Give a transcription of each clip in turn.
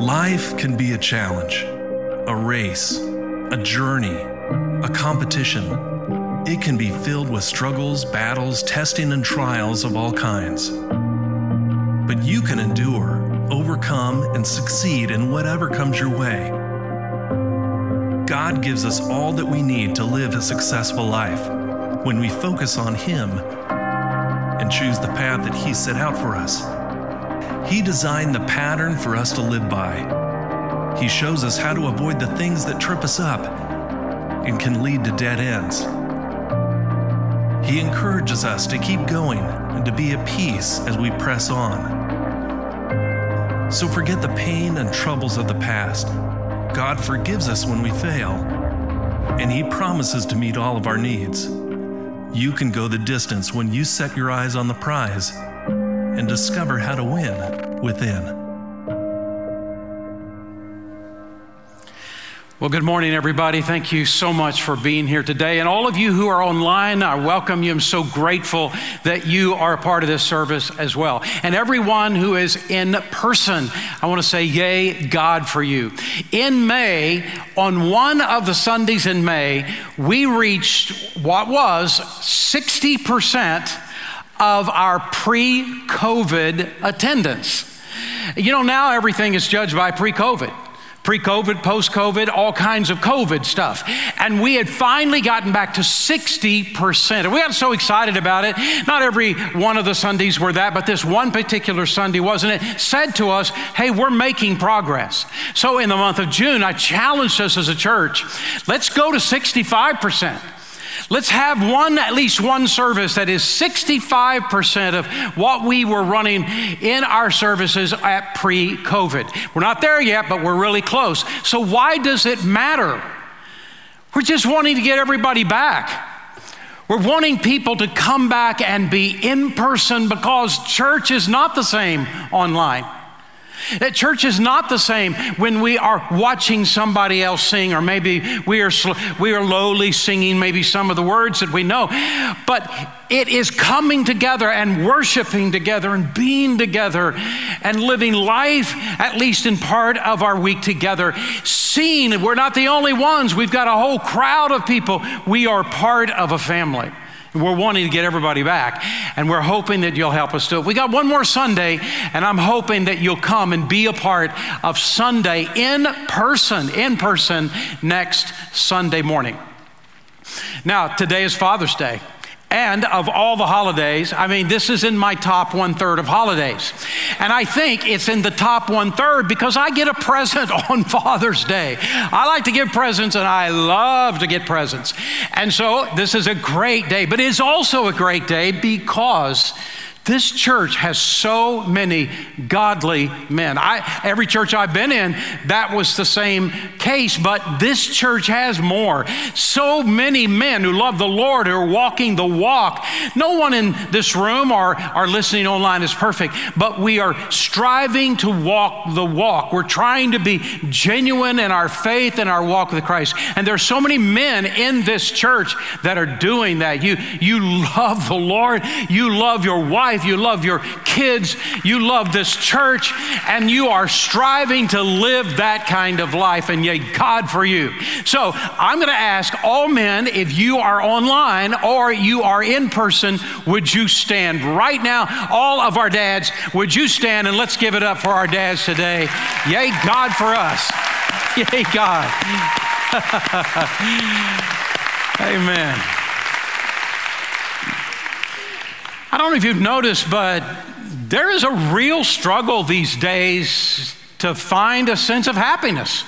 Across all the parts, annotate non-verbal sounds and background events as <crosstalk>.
Life can be a challenge, a race, a journey, a competition. It can be filled with struggles, battles, testing, and trials of all kinds. But you can endure, overcome, and succeed in whatever comes your way. God gives us all that we need to live a successful life when we focus on Him and choose the path that He set out for us. He designed the pattern for us to live by. He shows us how to avoid the things that trip us up and can lead to dead ends. He encourages us to keep going and to be at peace as we press on. So forget the pain and troubles of the past. God forgives us when we fail, and He promises to meet all of our needs. You can go the distance when you set your eyes on the prize and discover how to win within. Well, good morning, everybody. Thank you so much for being here today. And all of you who are online, I welcome you. I'm so grateful that you are a part of this service as well. And everyone who is in person, I want to say, Yay, God, for you. In May, on one of the Sundays in May, we reached what was 60% of our pre COVID attendance. You know, now everything is judged by pre COVID pre COVID, post COVID, all kinds of COVID stuff. And we had finally gotten back to 60%. And we got so excited about it. Not every one of the Sundays were that, but this one particular Sunday wasn't it? Said to us, hey, we're making progress. So in the month of June, I challenged us as a church let's go to 65%. Let's have one, at least one service that is 65% of what we were running in our services at pre COVID. We're not there yet, but we're really close. So, why does it matter? We're just wanting to get everybody back. We're wanting people to come back and be in person because church is not the same online. That church is not the same when we are watching somebody else sing, or maybe we are, we are lowly singing maybe some of the words that we know. But it is coming together and worshiping together and being together and living life, at least in part of our week together. Seeing we're not the only ones, we've got a whole crowd of people. We are part of a family. We're wanting to get everybody back, and we're hoping that you'll help us do it. We got one more Sunday, and I'm hoping that you'll come and be a part of Sunday in person, in person next Sunday morning. Now, today is Father's Day. And of all the holidays, I mean, this is in my top one third of holidays. And I think it's in the top one third because I get a present <laughs> on Father's Day. I like to give presents and I love to get presents. And so this is a great day, but it's also a great day because this church has so many godly men. I, every church I've been in, that was the same case, but this church has more. So many men who love the Lord, who are walking the walk. No one in this room or are listening online is perfect, but we are striving to walk the walk. We're trying to be genuine in our faith and our walk with Christ. And there are so many men in this church that are doing that. You, you love the Lord, you love your wife wife, you love your kids, you love this church, and you are striving to live that kind of life, and yet God for you. So I'm going to ask all men if you are online or you are in person, would you stand right now? All of our dads, would you stand and let's give it up for our dads today? Yay, God for us. <laughs> Yay, God. <laughs> Amen. I don't know if you've noticed, but there is a real struggle these days to find a sense of happiness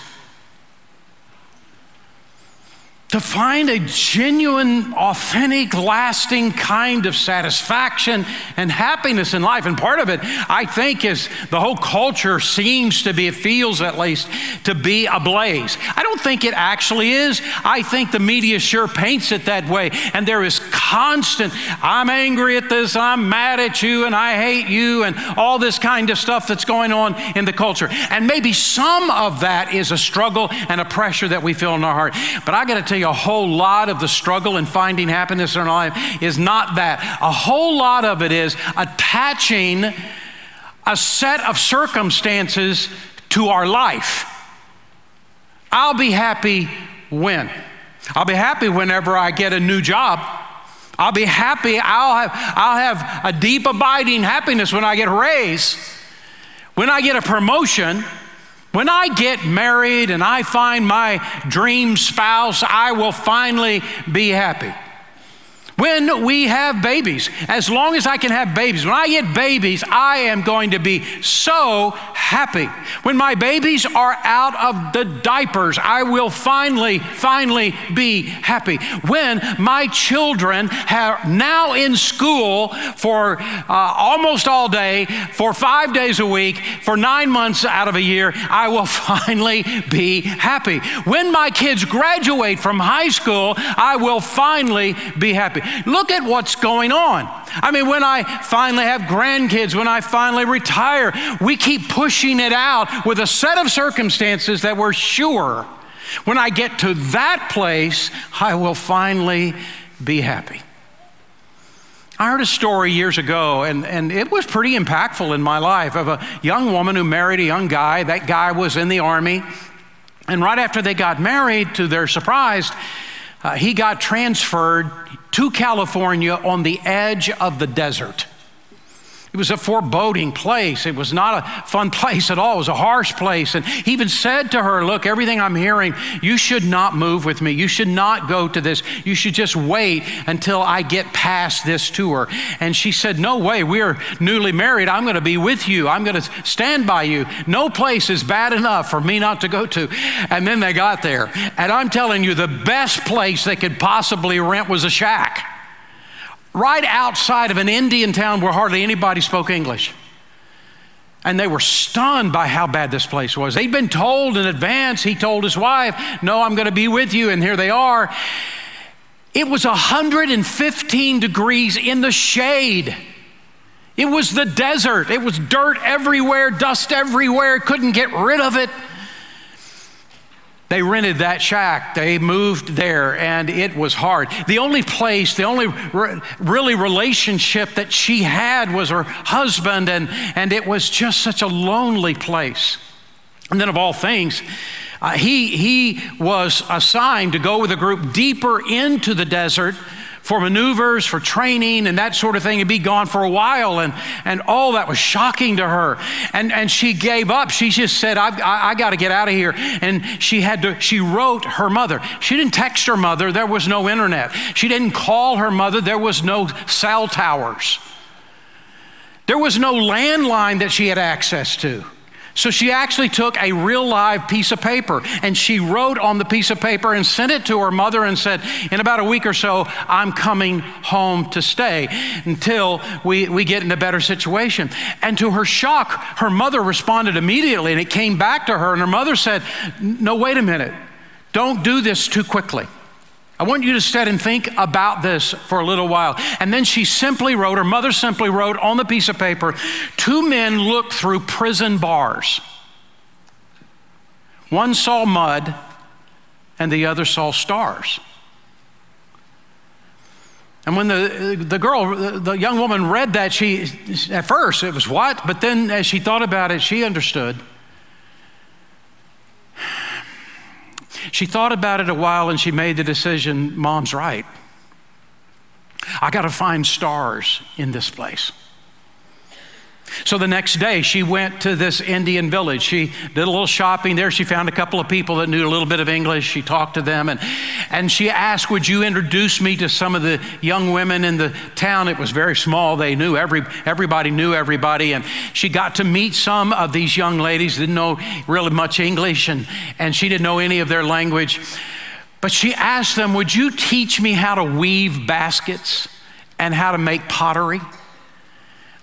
to find a genuine, authentic, lasting kind of satisfaction and happiness in life. And part of it, I think, is the whole culture seems to be, it feels at least, to be ablaze. I don't think it actually is. I think the media sure paints it that way. And there is constant, I'm angry at this, I'm mad at you, and I hate you, and all this kind of stuff that's going on in the culture. And maybe some of that is a struggle and a pressure that we feel in our heart. But I got to tell you, a whole lot of the struggle in finding happiness in our life is not that. A whole lot of it is attaching a set of circumstances to our life. I'll be happy when? I'll be happy whenever I get a new job. I'll be happy. I'll have, I'll have a deep, abiding happiness when I get a raise, when I get a promotion. When I get married and I find my dream spouse, I will finally be happy. When we have babies, as long as I can have babies, when I get babies, I am going to be so happy. When my babies are out of the diapers, I will finally, finally be happy. When my children are now in school for uh, almost all day, for five days a week, for nine months out of a year, I will <laughs> finally be happy. When my kids graduate from high school, I will finally be happy. Look at what's going on. I mean, when I finally have grandkids, when I finally retire, we keep pushing it out with a set of circumstances that we're sure when I get to that place, I will finally be happy. I heard a story years ago, and, and it was pretty impactful in my life of a young woman who married a young guy. That guy was in the army. And right after they got married, to their surprise, uh, he got transferred to California on the edge of the desert. It was a foreboding place. It was not a fun place at all. It was a harsh place. And he even said to her, Look, everything I'm hearing, you should not move with me. You should not go to this. You should just wait until I get past this tour. And she said, No way. We're newly married. I'm going to be with you. I'm going to stand by you. No place is bad enough for me not to go to. And then they got there. And I'm telling you, the best place they could possibly rent was a shack right outside of an Indian town where hardly anybody spoke English. And they were stunned by how bad this place was. They'd been told in advance, he told his wife, No, I'm going to be with you. And here they are. It was 115 degrees in the shade. It was the desert. It was dirt everywhere, dust everywhere. Couldn't get rid of it. They rented that shack. They moved there, and it was hard. The only place, the only re- really relationship that she had was her husband, and, and it was just such a lonely place. And then, of all things, uh, he, he was assigned to go with a group deeper into the desert for maneuvers, for training, and that sort of thing, and be gone for a while. And, and all that was shocking to her. And, and she gave up. She just said, I've, I, I got to get out of here. And she had to, she wrote her mother. She didn't text her mother, there was no internet. She didn't call her mother, there was no cell towers. There was no landline that she had access to. So she actually took a real live piece of paper and she wrote on the piece of paper and sent it to her mother and said, In about a week or so, I'm coming home to stay until we, we get in a better situation. And to her shock, her mother responded immediately and it came back to her. And her mother said, No, wait a minute. Don't do this too quickly. I want you to sit and think about this for a little while. And then she simply wrote, her mother simply wrote on the piece of paper two men looked through prison bars. One saw mud, and the other saw stars. And when the, the girl, the young woman read that, she, at first it was what? But then as she thought about it, she understood. She thought about it a while and she made the decision mom's right. I got to find stars in this place. So the next day, she went to this Indian village. She did a little shopping there. She found a couple of people that knew a little bit of English. She talked to them and, and she asked, Would you introduce me to some of the young women in the town? It was very small. They knew every, everybody knew everybody. And she got to meet some of these young ladies, didn't know really much English, and, and she didn't know any of their language. But she asked them, Would you teach me how to weave baskets and how to make pottery?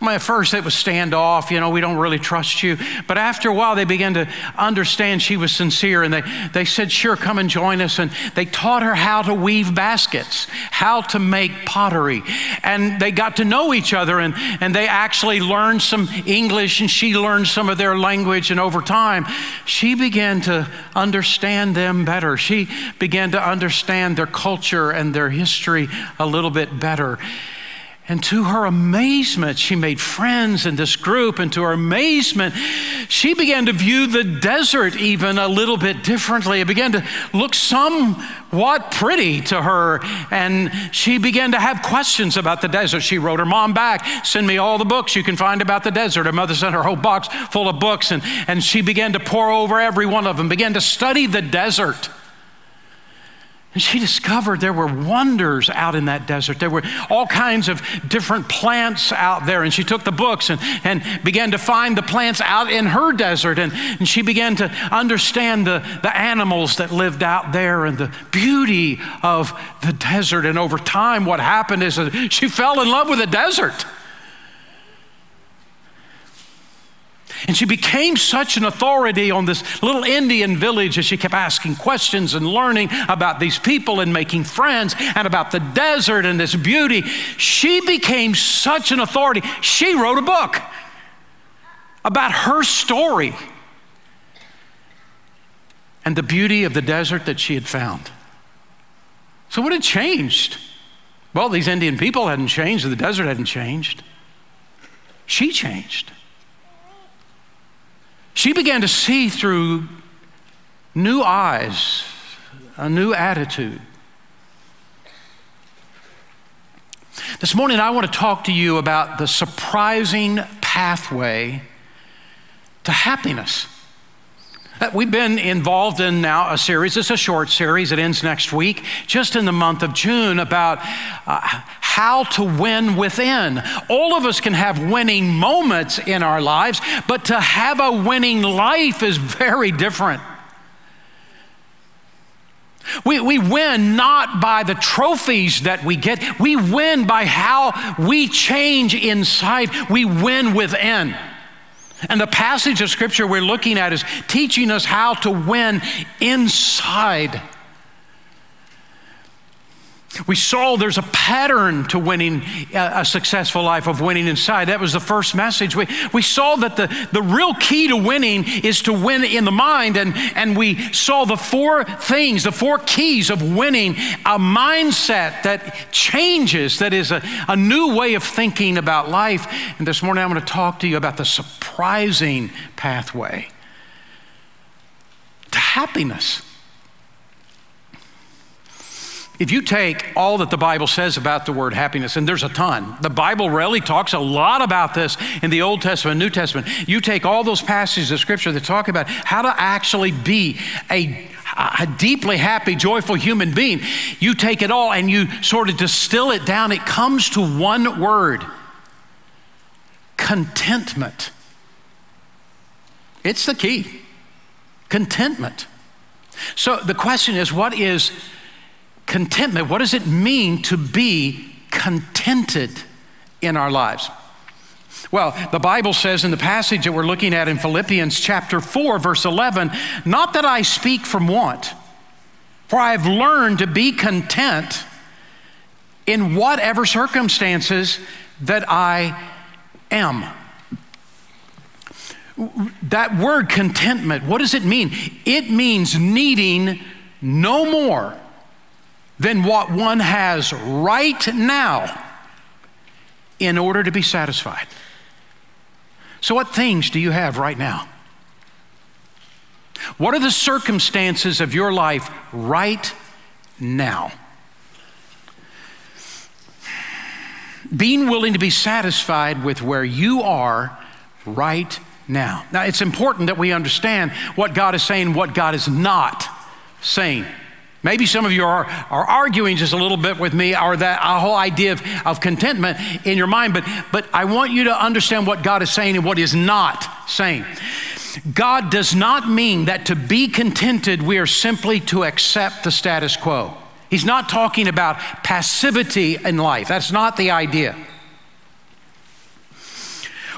At first it was standoff, you know, we don't really trust you. But after a while, they began to understand she was sincere and they, they said, Sure, come and join us. And they taught her how to weave baskets, how to make pottery. And they got to know each other and, and they actually learned some English and she learned some of their language. And over time, she began to understand them better. She began to understand their culture and their history a little bit better. And to her amazement, she made friends in this group. And to her amazement, she began to view the desert even a little bit differently. It began to look somewhat pretty to her. And she began to have questions about the desert. She wrote her mom back, Send me all the books you can find about the desert. Her mother sent her whole box full of books. And, and she began to pour over every one of them, began to study the desert. And she discovered there were wonders out in that desert. There were all kinds of different plants out there. And she took the books and, and began to find the plants out in her desert. And, and she began to understand the, the animals that lived out there and the beauty of the desert. And over time, what happened is that she fell in love with the desert. And she became such an authority on this little Indian village as she kept asking questions and learning about these people and making friends and about the desert and this beauty. She became such an authority. She wrote a book about her story and the beauty of the desert that she had found. So, what had changed? Well, these Indian people hadn't changed, the desert hadn't changed. She changed she began to see through new eyes, a new attitude. This morning, I want to talk to you about the surprising pathway to happiness. We've been involved in now a series, it's a short series, it ends next week, just in the month of June, about uh, how to win within. All of us can have winning moments in our lives, but to have a winning life is very different. We, we win not by the trophies that we get, we win by how we change inside, we win within. And the passage of scripture we're looking at is teaching us how to win inside. We saw there's a pattern to winning uh, a successful life of winning inside. That was the first message. We, we saw that the, the real key to winning is to win in the mind. And, and we saw the four things, the four keys of winning a mindset that changes, that is a, a new way of thinking about life. And this morning I'm going to talk to you about the surprising pathway to happiness. If you take all that the Bible says about the word happiness, and there's a ton, the Bible really talks a lot about this in the Old Testament, New Testament. You take all those passages of Scripture that talk about how to actually be a, a deeply happy, joyful human being. You take it all and you sort of distill it down. It comes to one word contentment. It's the key contentment. So the question is what is contentment. What does it mean to be contented in our lives? Well, the Bible says in the passage that we're looking at in Philippians chapter 4, verse 11, not that I speak from want, for I have learned to be content in whatever circumstances that I am. That word contentment, what does it mean? It means needing no more than what one has right now in order to be satisfied. So, what things do you have right now? What are the circumstances of your life right now? Being willing to be satisfied with where you are right now. Now, it's important that we understand what God is saying, what God is not saying. Maybe some of you are, are arguing just a little bit with me or that a whole idea of, of contentment in your mind, but, but I want you to understand what God is saying and what is not saying. God does not mean that to be contented, we are simply to accept the status quo. He's not talking about passivity in life. That's not the idea.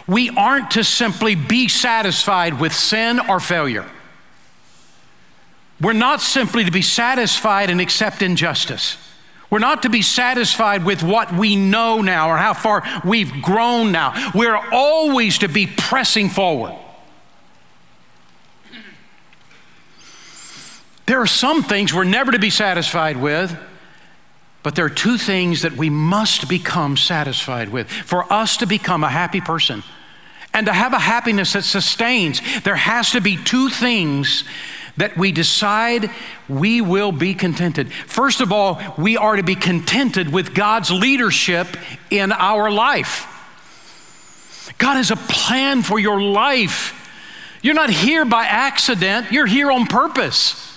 We aren't to simply be satisfied with sin or failure. We're not simply to be satisfied and accept injustice. We're not to be satisfied with what we know now or how far we've grown now. We're always to be pressing forward. There are some things we're never to be satisfied with, But there are two things that we must become satisfied with. For us to become a happy person and to have a happiness that sustains, there has to be two things that we decide we will be contented. First of all, we are to be contented with God's leadership in our life. God has a plan for your life. You're not here by accident, you're here on purpose.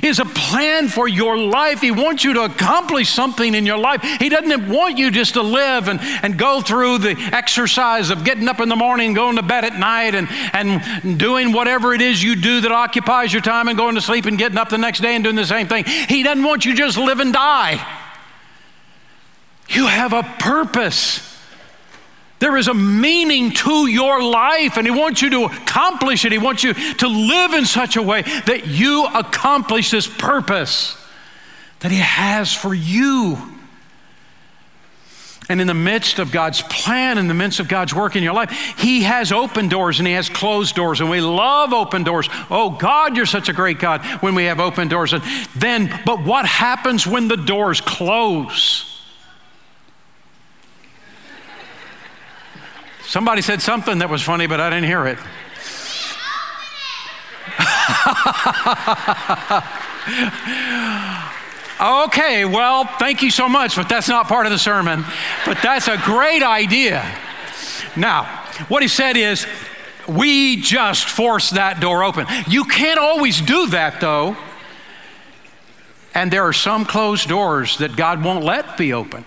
He has a plan for your life. He wants you to accomplish something in your life. He doesn't want you just to live and, and go through the exercise of getting up in the morning going to bed at night and, and doing whatever it is you do that occupies your time and going to sleep and getting up the next day and doing the same thing. He doesn't want you just live and die. You have a purpose. There is a meaning to your life, and He wants you to accomplish it. He wants you to live in such a way that you accomplish this purpose that He has for you. And in the midst of God's plan, in the midst of God's work in your life, He has open doors and He has closed doors. And we love open doors. Oh, God, you're such a great God when we have open doors. And then, but what happens when the doors close? Somebody said something that was funny, but I didn't hear it. <laughs> okay, well, thank you so much, but that's not part of the sermon. But that's a great idea. Now, what he said is, we just force that door open. You can't always do that, though. And there are some closed doors that God won't let be open,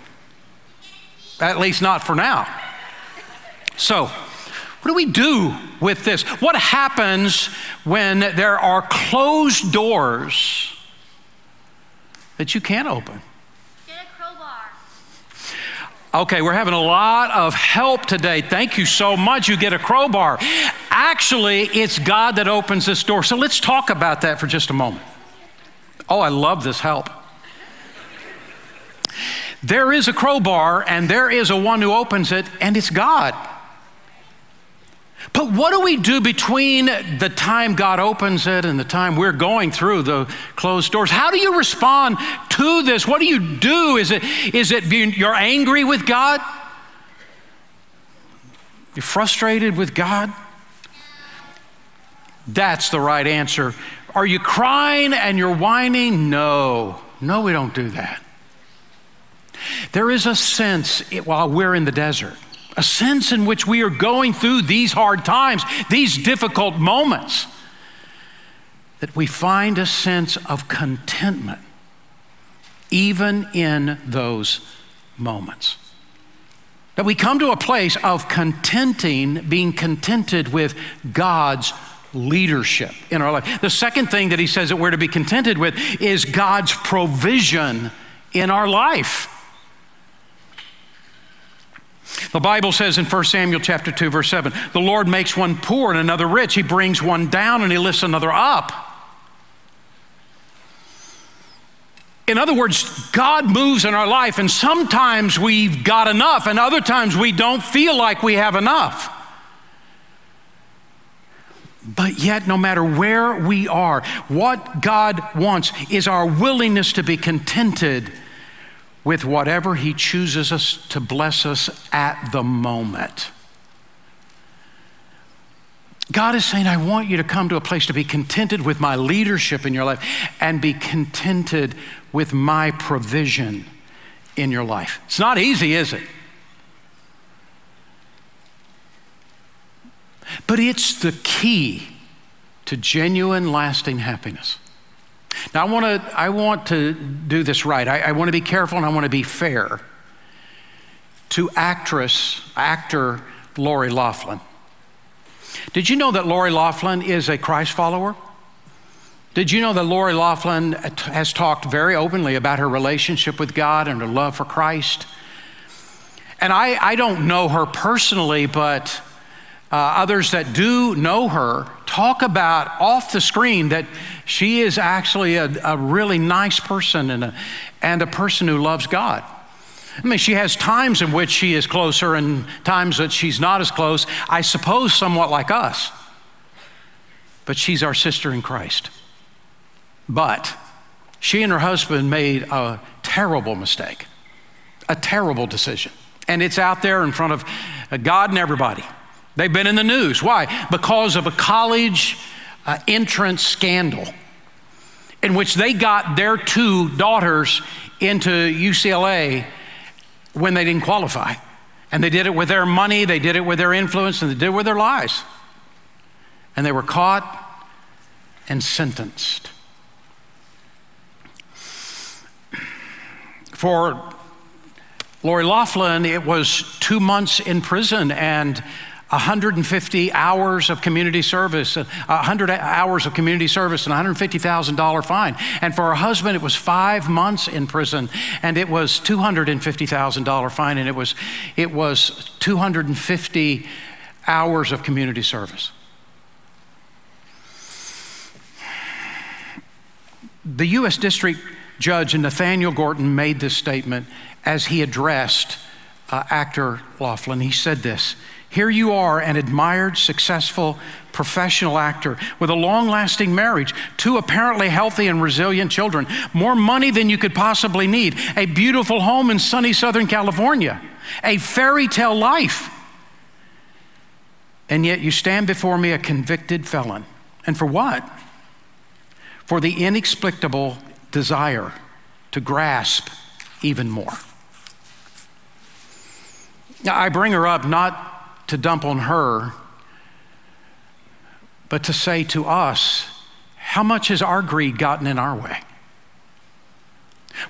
at least not for now. So, what do we do with this? What happens when there are closed doors that you can't open? Get a crowbar. Okay, we're having a lot of help today. Thank you so much. You get a crowbar. Actually, it's God that opens this door. So let's talk about that for just a moment. Oh, I love this help. There is a crowbar, and there is a one who opens it, and it's God. But what do we do between the time God opens it and the time we're going through the closed doors? How do you respond to this? What do you do? Is it, is it you're angry with God? You're frustrated with God? That's the right answer. Are you crying and you're whining? No. No, we don't do that. There is a sense while we're in the desert a sense in which we are going through these hard times, these difficult moments, that we find a sense of contentment even in those moments. That we come to a place of contenting, being contented with God's leadership in our life. The second thing that he says that we're to be contented with is God's provision in our life. The Bible says in 1 Samuel chapter 2 verse 7, the Lord makes one poor and another rich. He brings one down and he lifts another up. In other words, God moves in our life and sometimes we've got enough and other times we don't feel like we have enough. But yet, no matter where we are, what God wants is our willingness to be contented with whatever He chooses us to bless us at the moment. God is saying, I want you to come to a place to be contented with my leadership in your life and be contented with my provision in your life. It's not easy, is it? But it's the key to genuine, lasting happiness. Now, I want to, I want to do this right. I, I want to be careful and I want to be fair to actress, actor Lori Loughlin. Did you know that Lori Loughlin is a Christ follower? Did you know that Lori Loughlin has talked very openly about her relationship with God and her love for Christ? And I, I don't know her personally, but uh, others that do know her talk about off the screen that she is actually a, a really nice person and a, and a person who loves God. I mean, she has times in which she is closer and times that she's not as close, I suppose somewhat like us. But she's our sister in Christ. But she and her husband made a terrible mistake, a terrible decision. And it's out there in front of God and everybody. They've been in the news. Why? Because of a college uh, entrance scandal in which they got their two daughters into UCLA when they didn't qualify. And they did it with their money, they did it with their influence, and they did it with their lies. And they were caught and sentenced. For Lori Loughlin, it was two months in prison and 150 hours of community service, 100 hours of community service, and $150,000 fine. And for her husband, it was five months in prison, and it was $250,000 fine, and it was, it was 250 hours of community service. The U.S. District Judge Nathaniel Gorton made this statement as he addressed uh, actor Loughlin. He said this Here you are, an admired, successful, professional actor with a long lasting marriage, two apparently healthy and resilient children, more money than you could possibly need, a beautiful home in sunny Southern California, a fairy tale life. And yet you stand before me a convicted felon. And for what? For the inexplicable desire to grasp even more. Now, I bring her up not to dump on her, but to say to us, how much has our greed gotten in our way?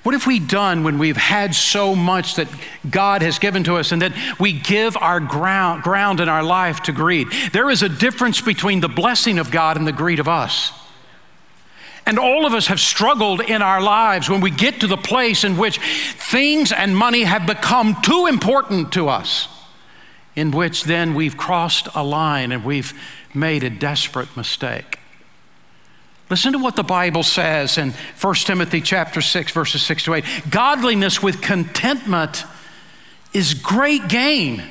What have we done when we've had so much that God has given to us and that we give our ground, ground in our life to greed? There is a difference between the blessing of God and the greed of us. And all of us have struggled in our lives when we get to the place in which things and money have become too important to us, in which then we've crossed a line and we've made a desperate mistake. Listen to what the Bible says in 1 Timothy chapter 6 verses 6 to 8. Godliness with contentment is great gain.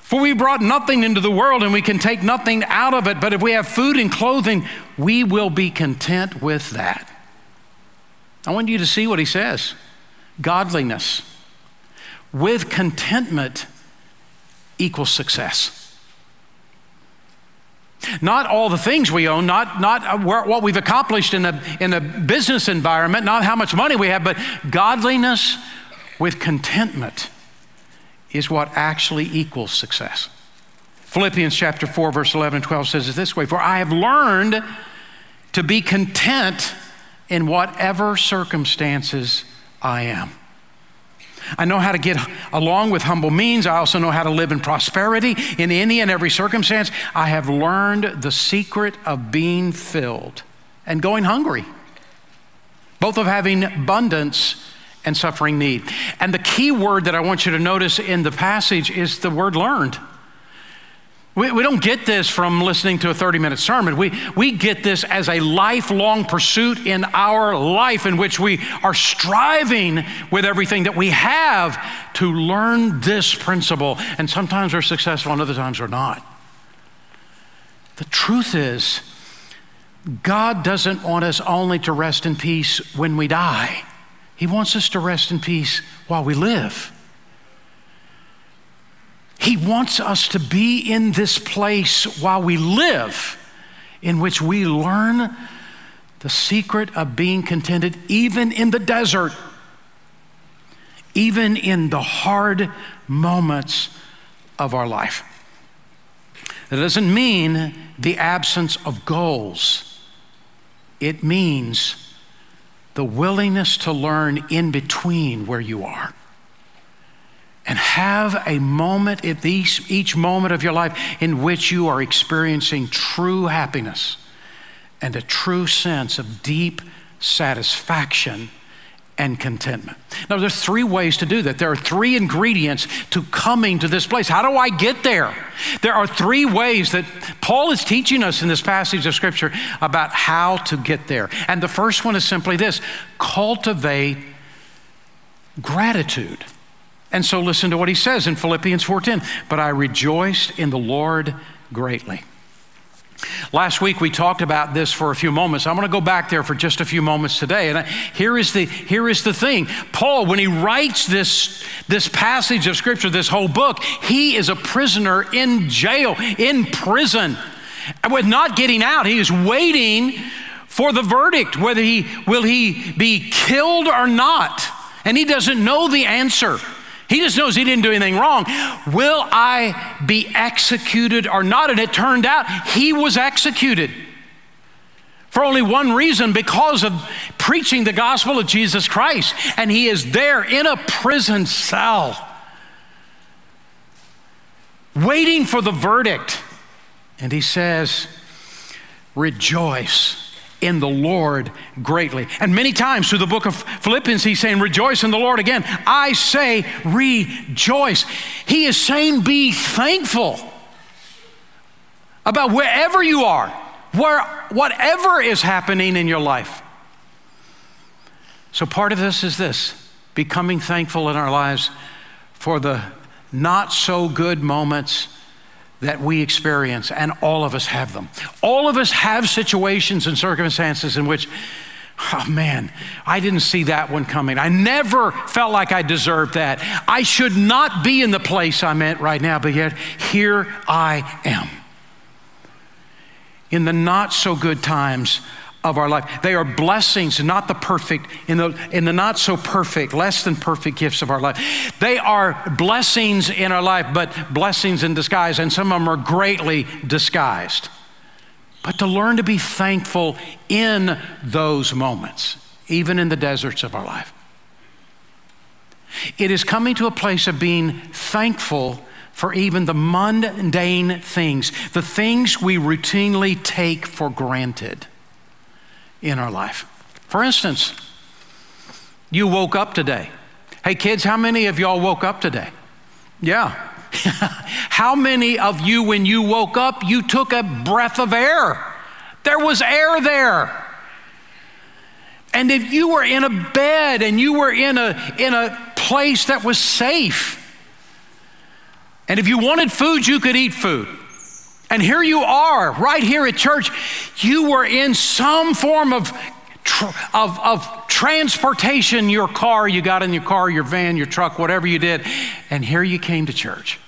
For we brought nothing into the world and we can take nothing out of it, but if we have food and clothing, we will be content with that. I want you to see what he says godliness with contentment equals success. Not all the things we own, not, not uh, what we've accomplished in a, in a business environment, not how much money we have, but godliness with contentment is what actually equals success. Philippians chapter 4, verse 11 and 12 says it this way For I have learned to be content in whatever circumstances I am. I know how to get along with humble means. I also know how to live in prosperity in any and every circumstance. I have learned the secret of being filled and going hungry, both of having abundance and suffering need. And the key word that I want you to notice in the passage is the word learned. We, we don't get this from listening to a 30 minute sermon. We, we get this as a lifelong pursuit in our life in which we are striving with everything that we have to learn this principle. And sometimes we're successful and other times we're not. The truth is, God doesn't want us only to rest in peace when we die. He wants us to rest in peace while we live. He wants us to be in this place while we live, in which we learn the secret of being contented, even in the desert, even in the hard moments of our life. That doesn't mean the absence of goals, it means the willingness to learn in between where you are. Have a moment at each, each moment of your life in which you are experiencing true happiness and a true sense of deep satisfaction and contentment. Now, there's three ways to do that. There are three ingredients to coming to this place. How do I get there? There are three ways that Paul is teaching us in this passage of Scripture about how to get there. And the first one is simply this cultivate gratitude. And so listen to what he says in Philippians 4:10, "But I rejoiced in the Lord greatly." Last week we talked about this for a few moments. I'm going to go back there for just a few moments today. And here is the here is the thing. Paul when he writes this this passage of scripture, this whole book, he is a prisoner in jail, in prison. With not getting out, he is waiting for the verdict whether he will he be killed or not. And he doesn't know the answer. He just knows he didn't do anything wrong. Will I be executed or not? And it turned out he was executed for only one reason because of preaching the gospel of Jesus Christ. And he is there in a prison cell, waiting for the verdict. And he says, Rejoice in the Lord greatly. And many times through the book of Philippians, he's saying, Rejoice in the Lord again. I say, Rejoice. He is saying, Be thankful about wherever you are, where, whatever is happening in your life. So, part of this is this becoming thankful in our lives for the not so good moments that we experience, and all of us have them. All of us have situations and circumstances in which, oh man, I didn't see that one coming. I never felt like I deserved that. I should not be in the place I'm at right now, but yet here I am. In the not so good times, of our life. They are blessings, not the perfect, in the, in the not so perfect, less than perfect gifts of our life. They are blessings in our life, but blessings in disguise, and some of them are greatly disguised. But to learn to be thankful in those moments, even in the deserts of our life. It is coming to a place of being thankful for even the mundane things, the things we routinely take for granted in our life. For instance, you woke up today. Hey, kids, how many of y'all woke up today? Yeah. <laughs> how many of you, when you woke up, you took a breath of air? There was air there. And if you were in a bed and you were in a, in a place that was safe, and if you wanted food, you could eat food. And here you are, right here at church. You were in some form of, of, of transportation, your car, you got in your car, your van, your truck, whatever you did, and here you came to church.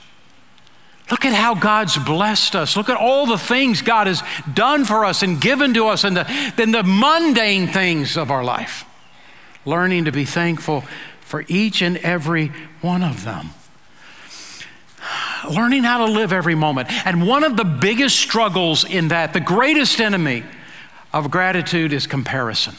Look at how God's blessed us. Look at all the things God has done for us and given to us, and the, then the mundane things of our life. Learning to be thankful for each and every one of them learning how to live every moment. And one of the biggest struggles in that, the greatest enemy of gratitude is comparison.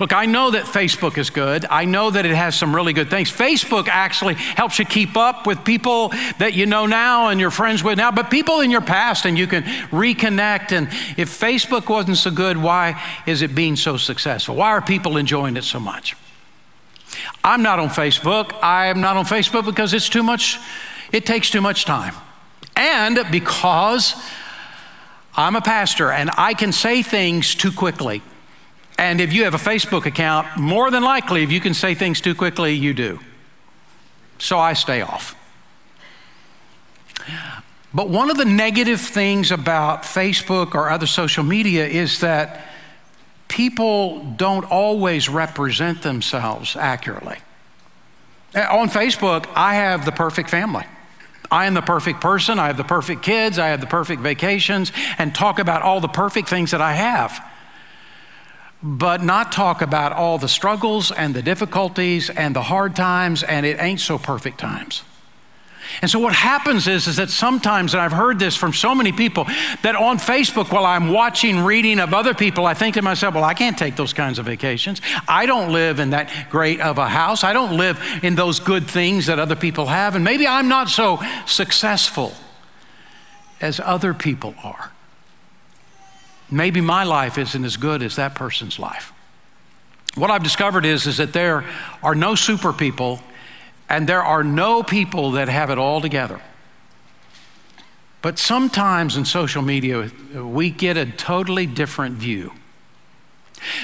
Look, I know that Facebook is good. I know that it has some really good things. Facebook actually helps you keep up with people that you know now and you're friends with now, but people in your past, and you can reconnect. And if Facebook wasn't so good, why is it being so successful? Why are people enjoying it so much? I'm not on Facebook. I am not on Facebook because it's too much, it takes too much time. And because I'm a pastor and I can say things too quickly. And if you have a Facebook account, more than likely, if you can say things too quickly, you do. So I stay off. But one of the negative things about Facebook or other social media is that people don't always represent themselves accurately. Uh, on Facebook, I have the perfect family. I am the perfect person. I have the perfect kids. I have the perfect vacations, and talk about all the perfect things that I have. But not talk about all the struggles and the difficulties and the hard times and it ain't so perfect times. And so what happens is, is that sometimes, and I've heard this from so many people, that on Facebook, while I'm watching, reading of other people, I think to myself, well, I can't take those kinds of vacations. I don't live in that great of a house. I don't live in those good things that other people have. And maybe I'm not so successful as other people are. Maybe my life isn't as good as that person's life. What I've discovered is, is that there are no super people and there are no people that have it all together. But sometimes in social media, we get a totally different view.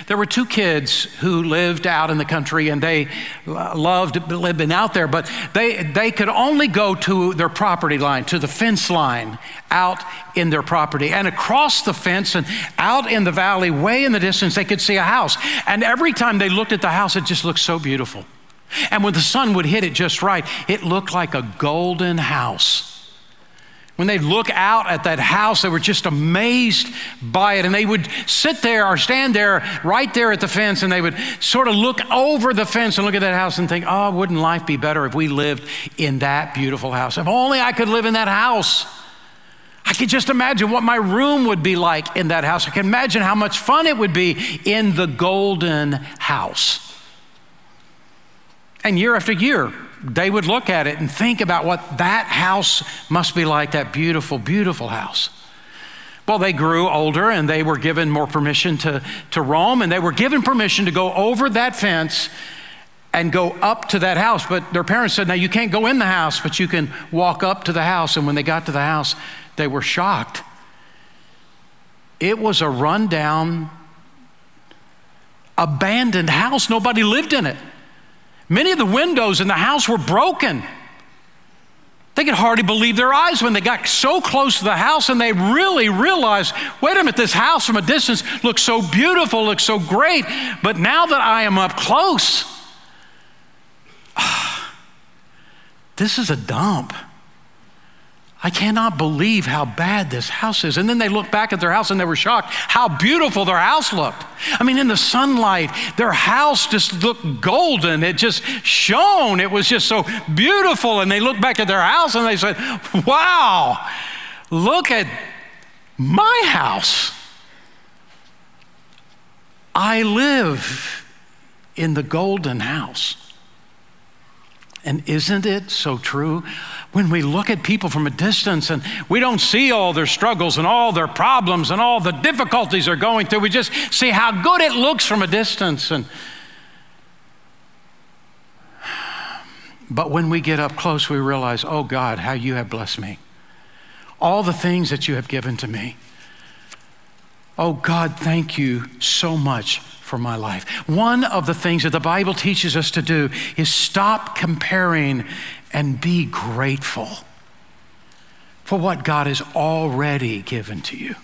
There were two kids who lived out in the country and they loved living out there, but they, they could only go to their property line, to the fence line out in their property. And across the fence and out in the valley, way in the distance, they could see a house. And every time they looked at the house, it just looked so beautiful. And when the sun would hit it just right, it looked like a golden house. When they'd look out at that house, they were just amazed by it. And they would sit there or stand there right there at the fence and they would sort of look over the fence and look at that house and think, oh, wouldn't life be better if we lived in that beautiful house? If only I could live in that house. I could just imagine what my room would be like in that house. I can imagine how much fun it would be in the golden house. And year after year, they would look at it and think about what that house must be like, that beautiful, beautiful house. Well, they grew older and they were given more permission to, to roam, and they were given permission to go over that fence and go up to that house. But their parents said, Now you can't go in the house, but you can walk up to the house. And when they got to the house, they were shocked. It was a rundown, abandoned house. Nobody lived in it. Many of the windows in the house were broken. They could hardly believe their eyes when they got so close to the house and they really realized wait a minute, this house from a distance looks so beautiful, looks so great, but now that I am up close, <sighs> this is a dump. I cannot believe how bad this house is. And then they looked back at their house and they were shocked how beautiful their house looked. I mean, in the sunlight, their house just looked golden. It just shone. It was just so beautiful. And they looked back at their house and they said, Wow, look at my house. I live in the golden house. And isn't it so true? When we look at people from a distance and we don't see all their struggles and all their problems and all the difficulties they're going through, we just see how good it looks from a distance. And but when we get up close, we realize, oh God, how you have blessed me. All the things that you have given to me. Oh God, thank you so much for my life. One of the things that the Bible teaches us to do is stop comparing and be grateful for what God has already given to you.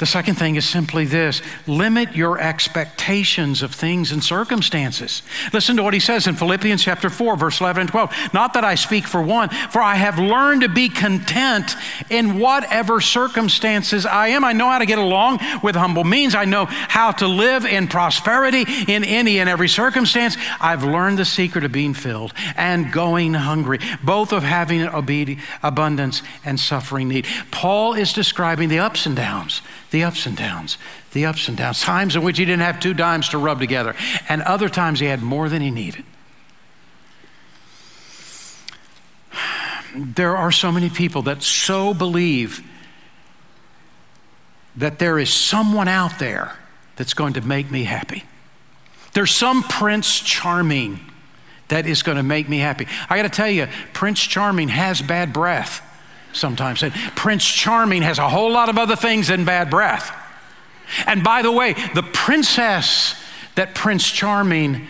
The second thing is simply this limit your expectations of things and circumstances. Listen to what he says in Philippians chapter 4, verse 11 and 12. Not that I speak for one, for I have learned to be content in whatever circumstances I am. I know how to get along with humble means, I know how to live in prosperity in any and every circumstance. I've learned the secret of being filled and going hungry, both of having abundance and suffering need. Paul is describing the ups and downs the ups and downs, the ups and downs. Times in which he didn't have two dimes to rub together, and other times he had more than he needed. <sighs> There are so many people that so believe that there is someone out there that's going to make me happy. There's some Prince Charming that is going to make me happy. I got to tell you, Prince Charming has bad breath sometimes. Prince Charming has a whole lot of other things than bad breath. And by the way, the princess that Prince Charming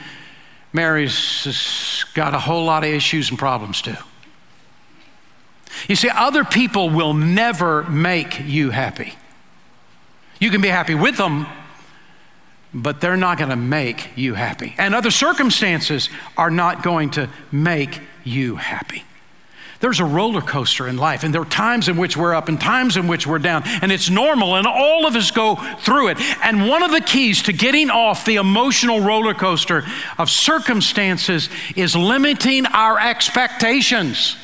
marries has got a whole lot of issues and problems too. You see, other people will never make you happy. You can be happy with them, but they're not going to make you happy. And other circumstances are not going to make you happy. There's a roller coaster in life, and there are times in which we're up and times in which we're down, and it's normal, and all of us go through it. And one of the keys to getting off the emotional roller coaster of circumstances is limiting our expectations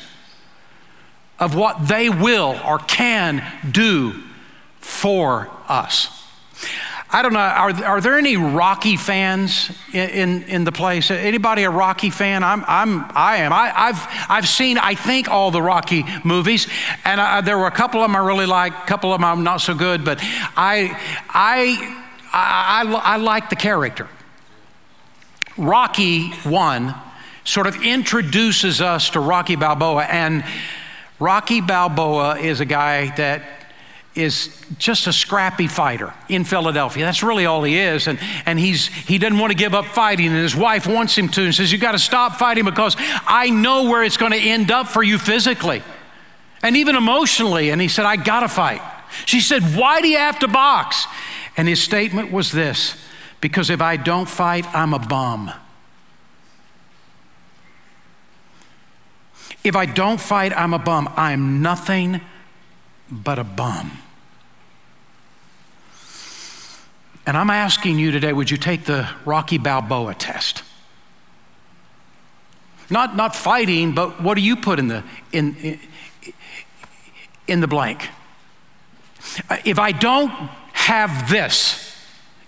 of what they will or can do for us. I don't know. Are, are there any Rocky fans in, in, in, the place? Anybody a Rocky fan? I'm, I'm, I am. I, have I've seen, I think, all the Rocky movies, and I, there were a couple of them I really like, a couple of them I'm not so good, but I, I, I, I, I like the character. Rocky 1 sort of introduces us to Rocky Balboa, and Rocky Balboa is a guy that is just a scrappy fighter in Philadelphia. That's really all he is. And, and he's, he doesn't want to give up fighting, and his wife wants him to and says, You got to stop fighting because I know where it's going to end up for you physically and even emotionally. And he said, I got to fight. She said, Why do you have to box? And his statement was this because if I don't fight, I'm a bum. If I don't fight, I'm a bum. I'm nothing but a bum. And I'm asking you today would you take the Rocky Balboa test? Not, not fighting, but what do you put in the, in, in, the blank? Uh, if I don't have this,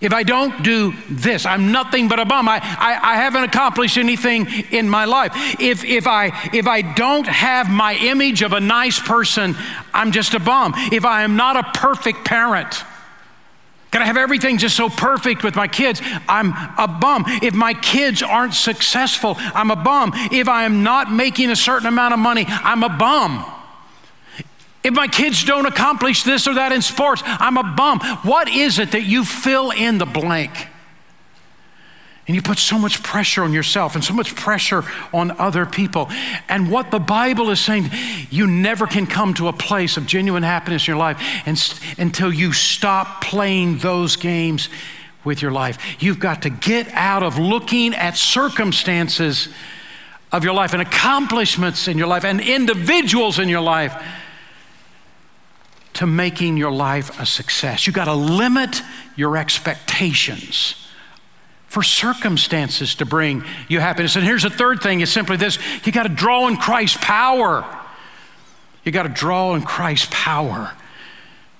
if I don't do this, I'm nothing but a bum. I, I, I, haven't accomplished anything in my life. If, if, I, if I don't have my image of a nice person, I'm just a bum. If I am not a perfect parent, can I have everything just so perfect with my kids? I'm a bum. If my kids aren't successful, I'm a bum. If I am not making a certain amount of money, I'm a bum. If my kids don't accomplish this or that in sports, I'm a bum. What is it that you fill in the blank? And you put so much pressure on yourself and so much pressure on other people. And what the Bible is saying, you never can come to a place of genuine happiness in your life and, until you stop playing those games with your life. You've got to get out of looking at circumstances of your life and accomplishments in your life and individuals in your life to making your life a success. You've got to limit your expectations for circumstances to bring you happiness. And here's the third thing is simply this you got to draw in Christ's power. You got to draw in Christ's power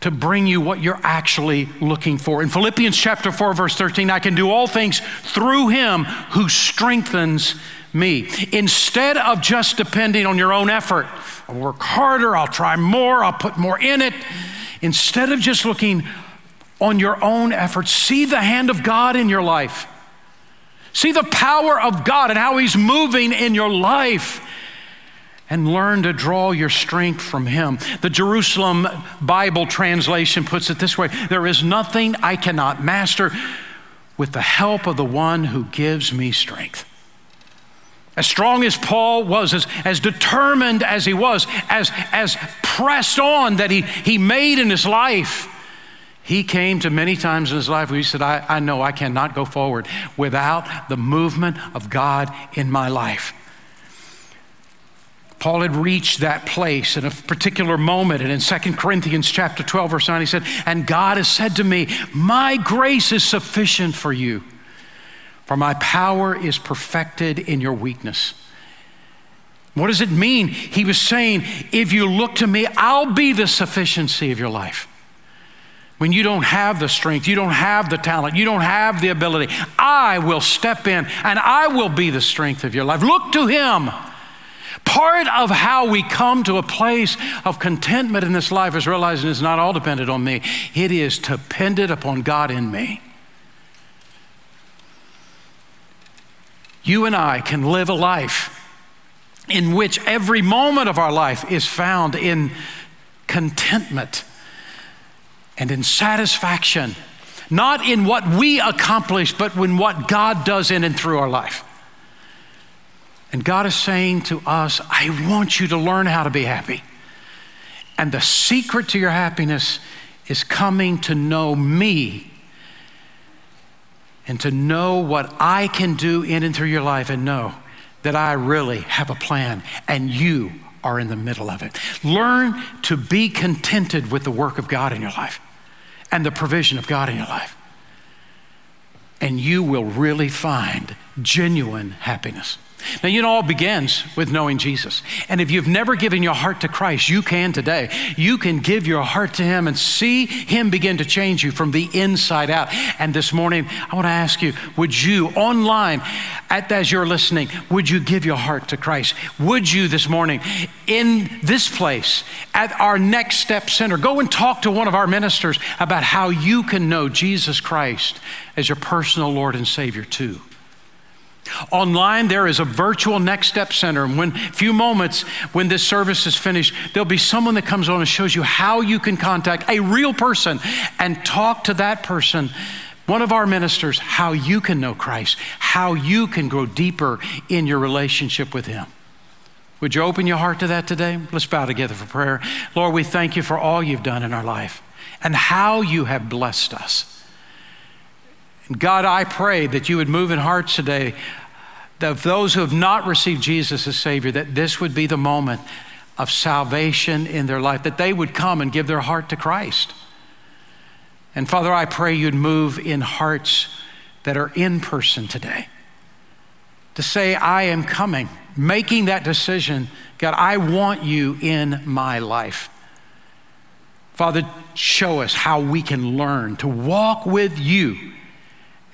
to bring you what you're actually looking for. In Philippians chapter 4 verse 13, I can do all things through him who strengthens me. Instead of just depending on your own effort, I'll work harder, I'll try more, I'll put more in it. Instead of just looking on your own efforts, see the hand of God in your life. See the power of God and how He's moving in your life and learn to draw your strength from Him. The Jerusalem Bible translation puts it this way There is nothing I cannot master with the help of the one who gives me strength. As strong as Paul was, as, as determined as he was, as, as pressed on that he, he made in his life, he came to many times in his life where he said, I, I know I cannot go forward without the movement of God in my life. Paul had reached that place in a particular moment. And in 2 Corinthians chapter 12, verse 9, he said, And God has said to me, My grace is sufficient for you, for my power is perfected in your weakness. What does it mean? He was saying, If you look to me, I'll be the sufficiency of your life when you don't have the strength, you don't have the talent, you don't have the ability, I will step in and I will be the strength of your life. Look to Him. Part of how we come to a place of contentment in this life is realizing it's not all dependent on me, it is dependent upon God in me. You and I can live a life in which every moment of our life is found in contentment and in satisfaction, not in what we accomplish, but in what God does in and through our life. And God is saying to us, I want you to learn how to be happy. And the secret to your happiness is coming to know me and to know what I can do in and through your life and know that I really have a plan and you are in the middle of it. Learn to be contented with the work of God in your life and the provision of God in your life. And you will really find genuine happiness. Now, you know, all begins with knowing Jesus. And if you've never given your heart to Christ, you can today. You can give your heart to Him and see Him begin to change you from the inside out. And this morning, I want to ask you would you, online, at, as you're listening, would you give your heart to Christ? Would you this morning, in this place, at our Next Step Center, go and talk to one of our ministers about how you can know Jesus Christ as your personal Lord and Savior, too? Online, there is a virtual Next Step Center. And when a few moments when this service is finished, there'll be someone that comes on and shows you how you can contact a real person and talk to that person, one of our ministers, how you can know Christ, how you can grow deeper in your relationship with Him. Would you open your heart to that today? Let's bow together for prayer. Lord, we thank you for all you've done in our life and how you have blessed us. God, I pray that you would move in hearts today of those who have not received Jesus as Savior, that this would be the moment of salvation in their life, that they would come and give their heart to Christ. And Father, I pray you'd move in hearts that are in person today to say, I am coming, making that decision. God, I want you in my life. Father, show us how we can learn to walk with you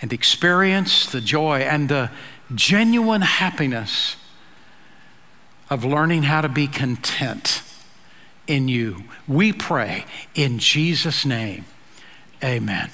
and experience the joy and the genuine happiness of learning how to be content in you. We pray in Jesus' name. Amen.